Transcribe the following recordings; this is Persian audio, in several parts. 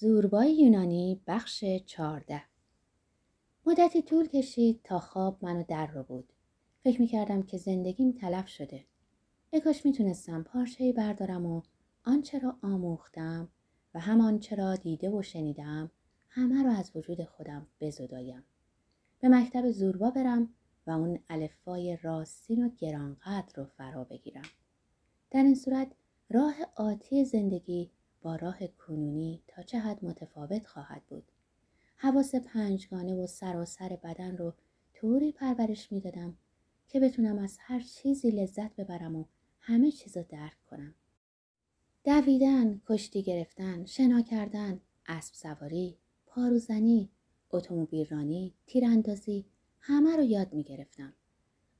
زوربای یونانی بخش چارده مدتی طول کشید تا خواب منو در رو بود. فکر می‌کردم که زندگیم تلف شده. اکاش می‌تونستم پارچه بردارم و آنچه را آموختم و هم آنچه را دیده و شنیدم همه را از وجود خودم بزدایم. به مکتب زوربا برم و اون الفای راستین و گرانقدر رو فرا بگیرم. در این صورت راه آتی زندگی با راه کنونی تا چه حد متفاوت خواهد بود. حواس پنجگانه و سراسر بدن رو طوری پرورش می‌دادم که بتونم از هر چیزی لذت ببرم و همه چیز رو درک کنم. دویدن، کشتی گرفتن، شنا کردن، اسب سواری، پاروزنی، اتومبیل رانی، تیراندازی همه رو یاد می گرفتم.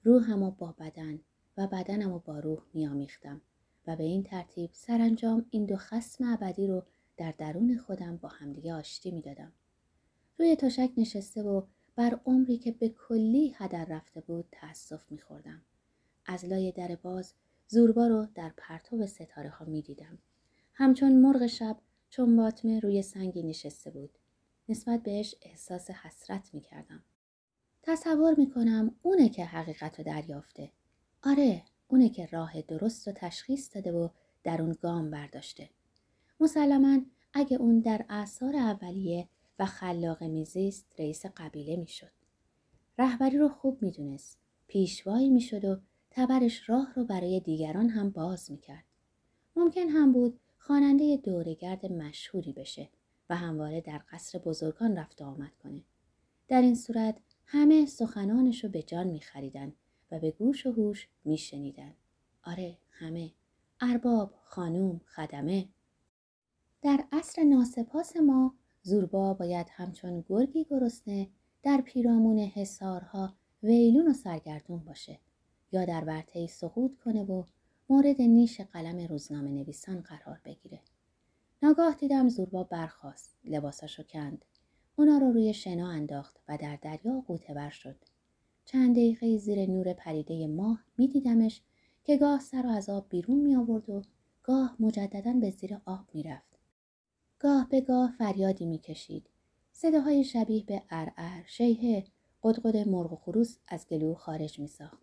روحم با بدن و بدنم و با روح میامیختم و به این ترتیب سرانجام این دو خسم ابدی رو در درون خودم با همدیگه آشتی می‌دادم. روی تشک نشسته و بر عمری که به کلی هدر رفته بود تأسف میخوردم. از لای در باز زوربا رو در پرتو ستاره ها می دیدم. همچون مرغ شب چون باطمه روی سنگی نشسته بود. نسبت بهش احساس حسرت می کردم. تصور می کنم اونه که حقیقت رو دریافته. آره اونه که راه درست رو تشخیص داده و در اون گام برداشته. مسلما اگه اون در اثار اولیه و خلاق میزیست رئیس قبیله می‌شد. رهبری رو خوب می‌دونست. پیشوایی می‌شد و تبرش راه رو برای دیگران هم باز می‌کرد. ممکن هم بود خواننده دورگرد مشهوری بشه و همواره در قصر بزرگان رفت آمد کنه. در این صورت همه سخنانش رو به جان میخریدن و به گوش و هوش میشنیدن. آره همه. ارباب، خانوم، خدمه. در عصر ناسپاس ما زوربا باید همچون گرگی گرسنه در پیرامون حسارها ویلون و سرگردون باشه یا در ورطه سقوط کنه و مورد نیش قلم روزنامه نویسان قرار بگیره. ناگاه دیدم زوربا برخواست. لباساشو کند. اونا رو روی شنا انداخت و در دریا قوطه شد. چند دقیقه زیر نور پریده ماه میدیدمش که گاه سر و از آب بیرون می آورد و گاه مجددا به زیر آب می رفت. گاه به گاه فریادی می کشید. صداهای شبیه به ارعر، شیهه، قدقد مرغ و خروس از گلو خارج می ساخت.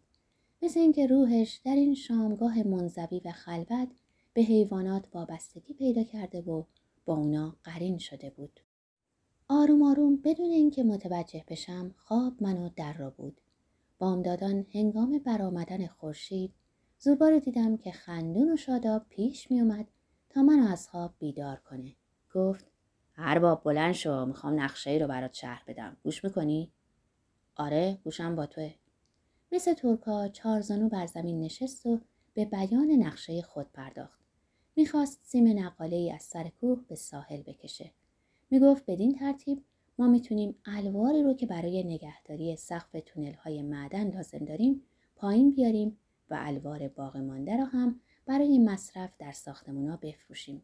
مثل اینکه روحش در این شامگاه منزوی و خلوت به حیوانات وابستگی پیدا کرده و با اونا قرین شده بود. آروم آروم بدون اینکه متوجه بشم خواب منو در را بود. بامدادان هنگام برآمدن خورشید زوربا دیدم که خندون و شاداب پیش می اومد تا منو از خواب بیدار کنه. گفت هر باب بلند شو می‌خوام نقشه ای رو برات شهر بدم. گوش می‌کنی؟ آره گوشم با توه. مثل ترکا چارزانو بر زمین نشست و به بیان نقشه خود پرداخت. می‌خواست سیم نقاله ای از سر کوه به ساحل بکشه. می‌گفت بدین ترتیب ما می‌تونیم الواری رو که برای نگهداری سقف تونل های معدن لازم داریم پایین بیاریم و الوار باقی مانده را هم برای مصرف در ساختمونا بفروشیم.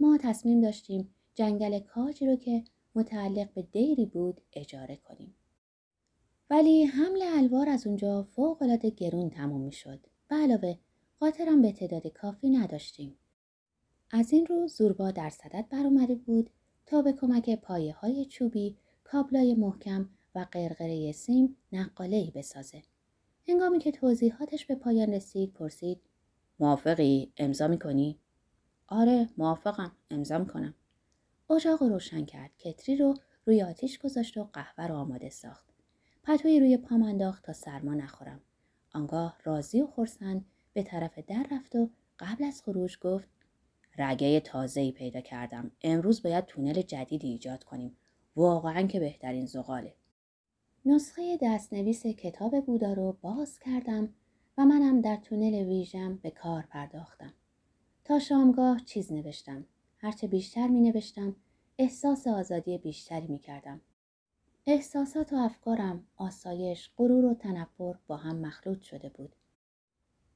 ما تصمیم داشتیم جنگل کاجی رو که متعلق به دیری بود اجاره کنیم. ولی حمل الوار از اونجا فوقالعاده گرون تموم می‌شد و علاوه قاطرم به تعداد کافی نداشتیم. از این رو زوربا در صدد برآمده بود تا به کمک پایه های چوبی، کابلای محکم و قرقره سیم نقاله بسازه. هنگامی که توضیحاتش به پایان رسید پرسید موافقی امضا می‌کنی؟ آره موافقم امضا می‌کنم. اجاق رو روشن کرد کتری رو روی آتیش گذاشت و قهوه رو آماده ساخت. پتوی روی پام انداخت تا سرما نخورم. آنگاه راضی و خورسند به طرف در رفت و قبل از خروج گفت رگه تازه‌ای پیدا کردم. امروز باید تونل جدیدی ایجاد کنیم. واقعا که بهترین زغاله. نسخه دستنویس کتاب بودا رو باز کردم و منم در تونل ویژم به کار پرداختم. تا شامگاه چیز نوشتم. هرچه بیشتر می نوشتم احساس آزادی بیشتری می کردم. احساسات و افکارم، آسایش، غرور و تنفر با هم مخلوط شده بود.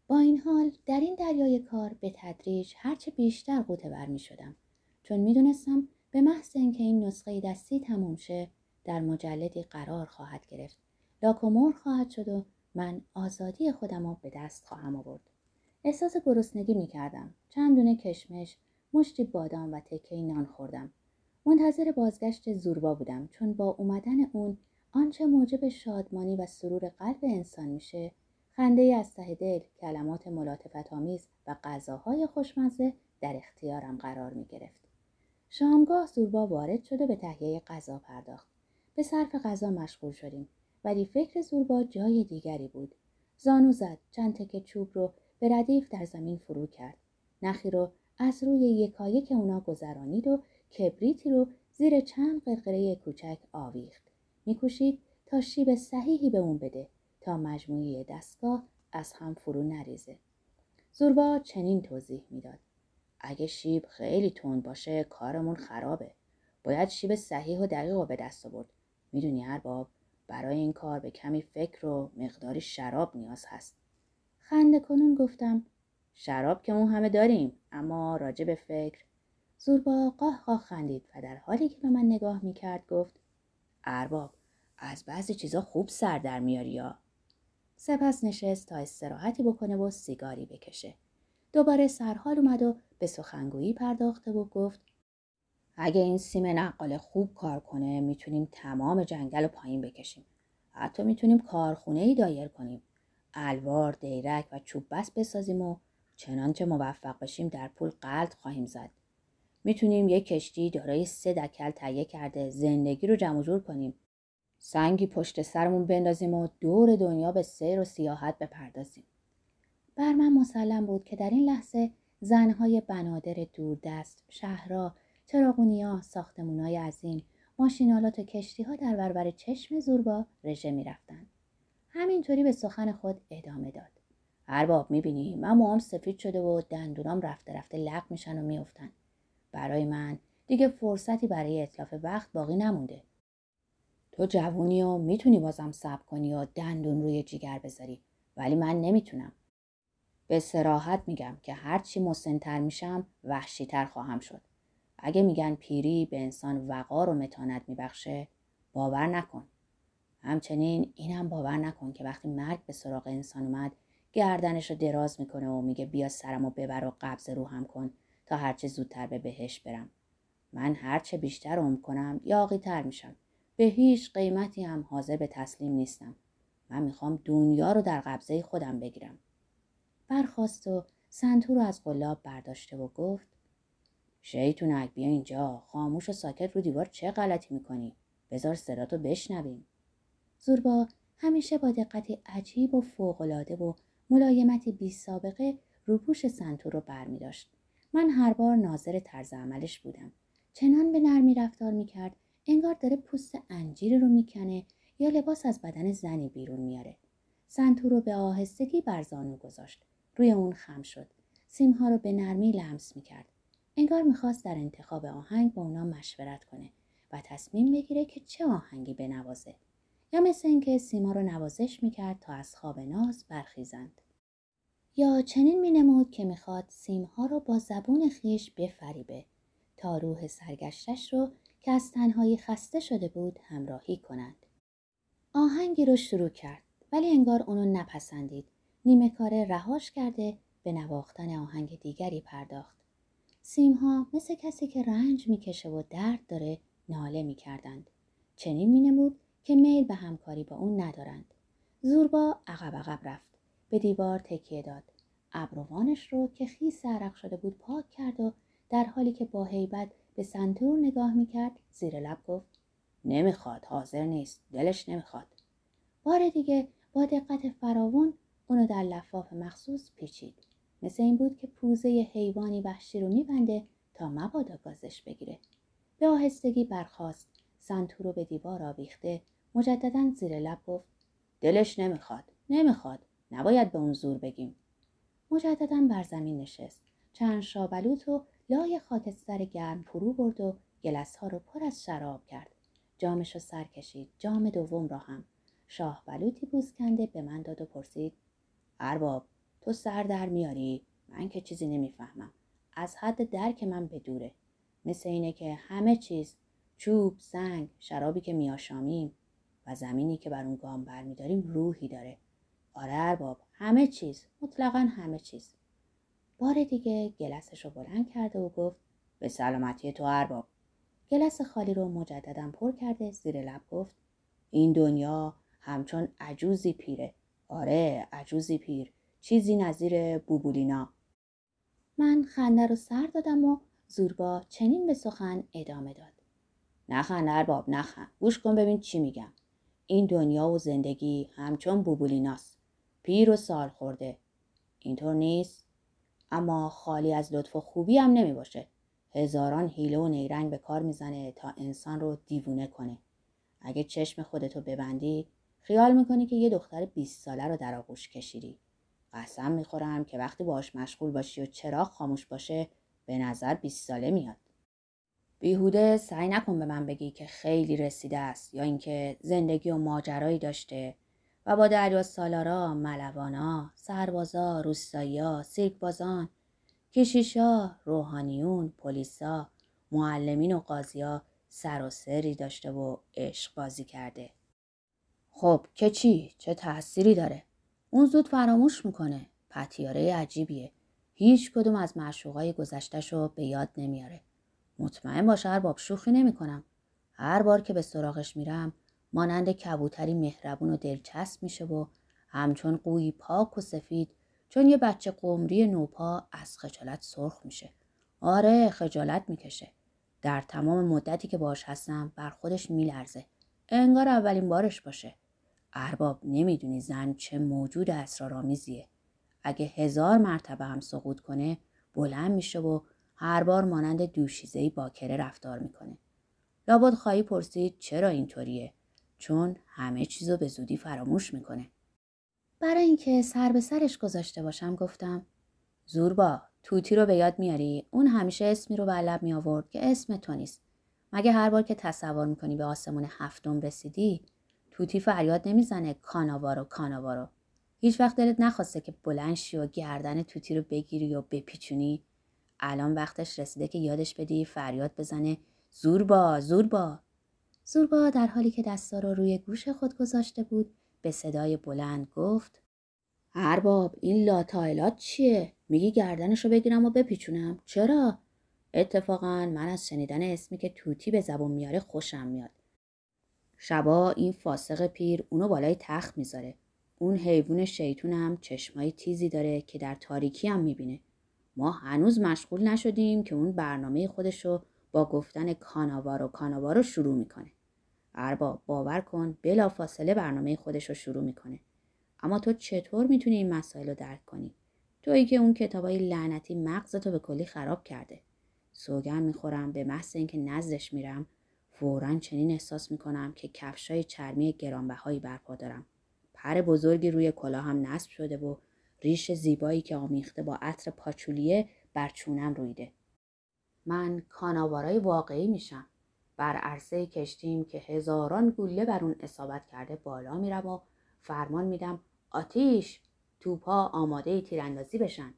با این حال در این دریای کار به تدریج هرچه بیشتر قوطه بر می شدم. چون می دونستم به محض اینکه این نسخه دستی تموم شه در مجلدی قرار خواهد گرفت. لاکومور خواهد شد و من آزادی خودم را به دست خواهم آورد. احساس گرسنگی می کردم. چند دونه کشمش مشتی بادام و تکه نان خوردم. منتظر بازگشت زوربا بودم. چون با اومدن اون آنچه موجب شادمانی و سرور قلب انسان میشه خنده از ته دل کلمات ملاتفت آمیز و غذاهای خوشمزه در اختیارم قرار می گرفت. شامگاه زوربا وارد شده به تهیه غذا پرداخت. به صرف غذا مشغول شدیم ولی فکر زوربا جای دیگری بود. زانو زد چند تکه چوب رو به ردیف در زمین فرو کرد. نخی رو از روی یکایک اونا گذرانید و کبریتی رو زیر چند قرقره کوچک آویخت. میکوشید تا شیب صحیحی به اون بده تا مجموعه دستگاه از هم فرو نریزه. زوربا چنین توضیح می‌داد. اگه شیب خیلی تند باشه کارمون خرابه. باید شیب صحیح و دقیق رو به دست آورد. می‌دونی ارباب برای این کار به کمی فکر و مقداری شراب نیاز هست. خنده کنون گفتم شراب که اون همه داریم اما راجع به فکر زوربا قاه قاه خندید و در حالی که به من نگاه می‌کرد گفت ارباب از بعضی چیزا خوب سر در میاری یا سپس نشست تا استراحتی بکنه و سیگاری بکشه. دوباره سرحال اومد و به سخنگویی پرداخته و گفت اگه این سیم نقال خوب کار کنه می‌تونیم تمام جنگل رو پایین بکشیم. حتی می‌تونیم کارخونه ای دایر کنیم. الوار دیرک و چوب بس بسازیم و چنانچه موفق بشیم در پول قلط خواهیم زد. می‌تونیم یک کشتی دارای سه دکل تهیه کرده زندگی رو جمع جور کنیم. سنگی پشت سرمون بندازیم و دور دنیا به سیر و سیاحت بپردازیم. بر من مسلم بود که در این لحظه زنهای بنادر دوردست شهرها چراغونیا ساختمونای عظیم ماشینالات و کشتی ها در برابر چشم زوربا رژه می‌رفتند. همینطوری به سخن خود ادامه داد. ارباب می‌بینی؟ من موام سفید شده و دندونام رفته رفته لق میشن و میافتن. برای من دیگه فرصتی برای اطلاف وقت باقی نمونده. تو جوونی و می‌تونی بازم صبر کنی و دندون روی جیگر بذاری. ولی من نمی‌تونم. به سراحت میگم که هرچی مسنتر میشم وحشیتر خواهم شد. اگه میگن پیری به انسان وقار و متانت میبخشه باور نکن. همچنین اینم باور نکن که وقتی مرگ به سراغ انسان اومد گردنش رو دراز می‌کنه و میگه بیا سرم و ببر و قبض روحم کن تا هرچه زودتر به بهش برم. من هرچه بیشتر عمر کنم یاقی تر میشم. به هیچ قیمتی هم حاضر به تسلیم نیستم. من می‌خوام دنیا رو در قبضه خودم بگیرم. برخواست و سنتور رو از قلاب برداشته و گفت شیطونک بیا اینجا. خاموش و ساکت رو دیوار چه غلطی می‌کنی؟ بذار صداتو بشنویم. زوربا همیشه با دقت عجیب و فوقالعاده و ملایمتی بی سابقه روپوش سنتور رو برمی داشت. من هر بار ناظر طرز عملش بودم. چنان به نرمی رفتار می کرد انگار داره پوست انجیر رو می‌کنه یا لباس از بدن زنی بیرون میاره. سنتور رو به آهستگی بر زانو گذاشت. روی اون خم شد. سیمها رو به نرمی لمس می کرد. انگار می‌خواست در انتخاب آهنگ با اونا مشورت کنه و تصمیم بگیره که چه آهنگی بنوازه. یا مثل اینکه سیما رو نوازش می‌کرد تا از خواب ناز برخیزند. یا چنین مینمود که می‌خواد سیمها رو با زبون خیش بفریبه تا روح سرگشتش رو که از تنهایی خسته شده بود همراهی کنند. آهنگی رو شروع کرد ولی انگار اونو نپسندید. نیمه کاره رهاش کرده به نواختن آهنگ دیگری پرداخت. سیمها مثل کسی که رنج می‌کشه و درد داره ناله می‌کردند. چنین مینمود که میل به همکاری با اون ندارند. زوربا عقب عقب رفت. به دیوار تکیه داد. ابروانش رو که خیس عرق شده بود پاک کرد و در حالی که با هیبت به سنتور نگاه می‌کرد زیر لب گفت نمی‌خواد حاضر نیست دلش نمی‌خواد. بار دیگه با دقت فراوون اونو در لفاف مخصوص پیچید. مثل این بود که پوزه حیوانی وحشی رو میبنده تا مبادا گازش بگیره. به آهستگی برخاست سنتور رو به دیوار آویخته مجددا زیر لب گفت دلش نمی‌خواد نمی‌خواد نباید به اون زور بگیم. مجددا بر زمین نشست. چند شابلوت و لای خاکستر گرم فرو برد و گلس ها رو پر از شراب کرد. جامش رو سر کشید. جام دوم را هم. شاه بلوتی بوز کنده به من داد و پرسید ارباب تو سر در میاری؟ من که چیزی نمی‌فهمم. از حد درک من به دوره. مثل اینه که همه چیز چوب سنگ شرابی که میاشامیم و زمینی که بر اون گام برمیداریم روحی داره. آره ارباب همه چیز مطلقا همه چیز. بار دیگه گلسش رو بلند کرده و گفت به سلامتی تو ارباب. گلس خالی رو مجددا پر کرده زیر لب گفت این دنیا همچون عجوزی پیره. آره عجوزی پیر. چیزی نظیر بوبولینا. من خنده رو سر دادم و زوربا چنین به سخن ادامه داد. نخند ارباب نخند گوش کن ببین چی میگم. این دنیا و زندگی همچون بوبولیناست پیر و سال خورده. اینطور نیست؟ اما خالی از لطف و خوبی هم نمی باشه هزاران حیله و نیرنگ به کار می‌زنه تا انسان رو دیوونه کنه. اگه چشم خودتو ببندی خیال می‌کنی که یه دختر 20 ساله رو در آغوش کشیدی. قسم می‌خورم که وقتی باش مشغول باشی و چراغ خاموش باشه به نظر 20 ساله میاد. بیهوده سعی نکن به من بگی که خیلی رسیده است یا اینکه زندگی و ماجرایی داشته. و با دریا سالارا، ملوانا، سربازا، روستایی‌ها، سیرکبازان، کشیشا، روحانیون، پلیسا، معلمین و قاضیا سر و سری داشته و عشق بازی کرده. خب که چی؟ چه تأثیری داره؟ اون زود فراموش می‌کنه. پتیاره عجیبیه. هیچ کدوم از معشوقای گذشتش رو به یاد نمیاره. مطمئن باش ارباب شوخی نمی‌کنم. هر بار که به سراغش میرم مانند کبوتری مهربون و دلچسب میشه و همچون قوی پاک و سفید چون یه بچه قمری نوپا از خجالت سرخ میشه. آره خجالت می‌کشه. در تمام مدتی که باش هستم بر خودش میلرزه. انگار اولین بارش باشه. ارباب نمی‌دونی زن چه موجود اسرارآمیزیه. اگه هزار مرتبه هم سقوط کنه بلند میشه و هر بار مانند دوشیزهی باکره رفتار می‌کنه. لابد خواهی پرسید چرا اینطوریه؟ چون همه چیزو به زودی فراموش می‌کنه. برای اینکه سر به سرش گذاشته باشم گفتم زوربا توتی رو به یاد میاری؟ اون همیشه اسمی رو بر لب می آورد که اسم تو نیست. مگه هر بار که تصور می‌کنی به آسمون هفتم رسیدی توتی فریاد نمی‌زنه کاناوارو کاناوارو هیچ وقت دلت نخواسته که بلند و گردن توتی رو بگیری و بپیچونی. الان وقتش رسیده که یادش بدی فریاد بزنه زوربا زوربا. زوربا در حالی که دستا رو روی گوش خود گذاشته بود به صدای بلند گفت ارباب این لاتایلات چیه؟ میگی گردنش رو بگیرم و بپیچونم؟ چرا؟ اتفاقا من از شنیدن اسمی که توتی به زبون میاره خوشم میاد. شبا این فاسق پیر اونو بالای تخت می‌ذاره. اون حیوان شیطون هم چشمای تیزی داره که در تاریکی هم می‌بینه. ما هنوز مشغول نشدیم که اون برنامه خودشو با گفتن کاناوارو کاناوارو شروع می‌کنه. ارباب باور کن بلا فاصله برنامه خودش رو شروع می‌کنه. اما تو چطور می‌تونی این مسائل رو درک کنی؟ تویی که اون کتابای لعنتی مغزتو به کلی خراب کرده. سوگن می‌خورم به محض اینکه نزدش میرم فورا چنین احساس می‌کنم که کفشای چرمی گرانبهایی برپا دارم. پر بزرگی روی کلاهم نصب شده و ریش زیبایی که آمیخته با عطر پاچولیه بر چونم رویده. من کاناوارای واقعی میشم. بر عرصه کشتیم که هزاران گوله بر اون اصابت کرده بالا میرم و فرمان میدم آتیش توپا آماده تیراندازی بشن.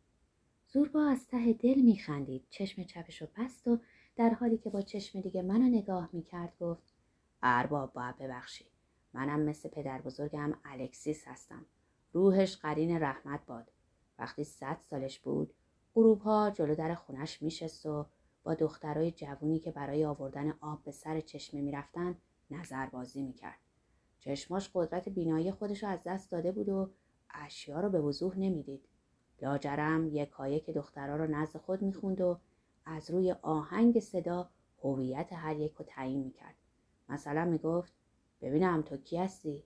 زوربا از ته دل میخندید چشم چپش رو بست و در حالی که با چشم دیگه منو نگاه می‌کرد گفت ارباب باید ببخشی. منم مثل پدر بزرگم الکسیس هستم. روحش قرین رحمت باد. وقتی صد سالش بود غروب ها جلو در خونش میشست و با دخترای جوونی که برای آوردن آب به سر چشمه می‌رفتن نظربازی می‌کرد چشماش قدرت بینایی خودش رو از دست داده بود و اشیا رو به وضوح نمی‌دید. لاجرم یکایک که دخترها رو نزد خود می‌خوند و از روی آهنگ صدا هویت هر یک رو تعیین می‌کرد. مثلا می‌گفت ببینم تو کی هستی؟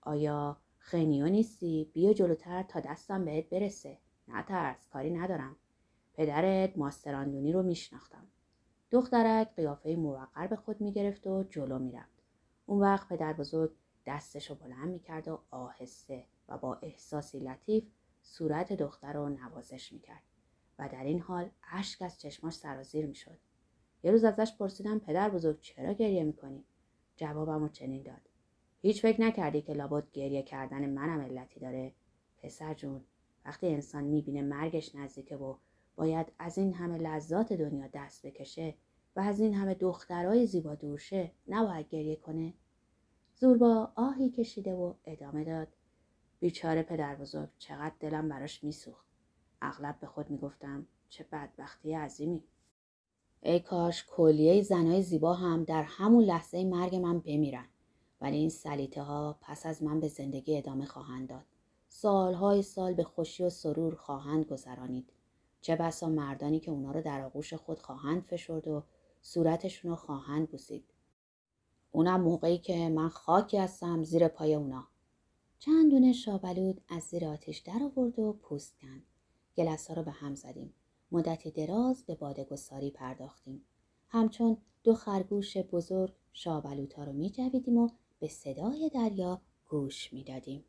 آیا خنیو نیستی؟ بیا جلوتر تا دستم بهت برسه. نترس کاری ندارم. پدرت ماستراندونی رو میشناختم. دخترک قیافه موقر به خود می‌گرفت و جلو می‌رفت. اون وقت پدر بزرگ دستش رو بلند می‌کرد و آهسته و با احساسی لطیف صورت دختر رو نوازش می‌کرد و در این حال اشک از چشماش سرازیر می‌شد یه روز ازش پرسیدم پدر بزرگ چرا گریه می‌کنی جوابم رو چنین داد هیچ فکر نکردی که لابد گریه کردن منم علتی داره پسر جون وقتی انسان می‌بینه مرگش نزدیکه و باید از این همه لذات دنیا دست بکشه و از این همه دخترای زیبا دورشه نباید گریه کنه. زوربا آهی کشیده و ادامه داد. بیچاره پدر بزرگ چقدر دلم براش میسوخت. اغلب به خود می‌گفتم چه بدبختی عظیمی. ای کاش کلیه زنای زیبا هم در همون لحظه مرگ من بمیرن. ولی این سلیته ها پس از من به زندگی ادامه خواهند داد. سالهای سال به خوشی و سرور خواهند گذرانید. چه بسا مردانی که اونا رو در آغوش خود خواهند فشرد و صورتشون رو خواهند بوسید. اونم موقعی که من خاکی هستم زیر پای اونا. چند دونه شابلود از زیر آتش در آورد و پوست کند گلس ها رو به هم زدیم. مدتی دراز به بادگساری پرداختیم. همچون دو خرگوش بزرگ شابلوت ها رو می و به صدای دریا گوش می دادیم.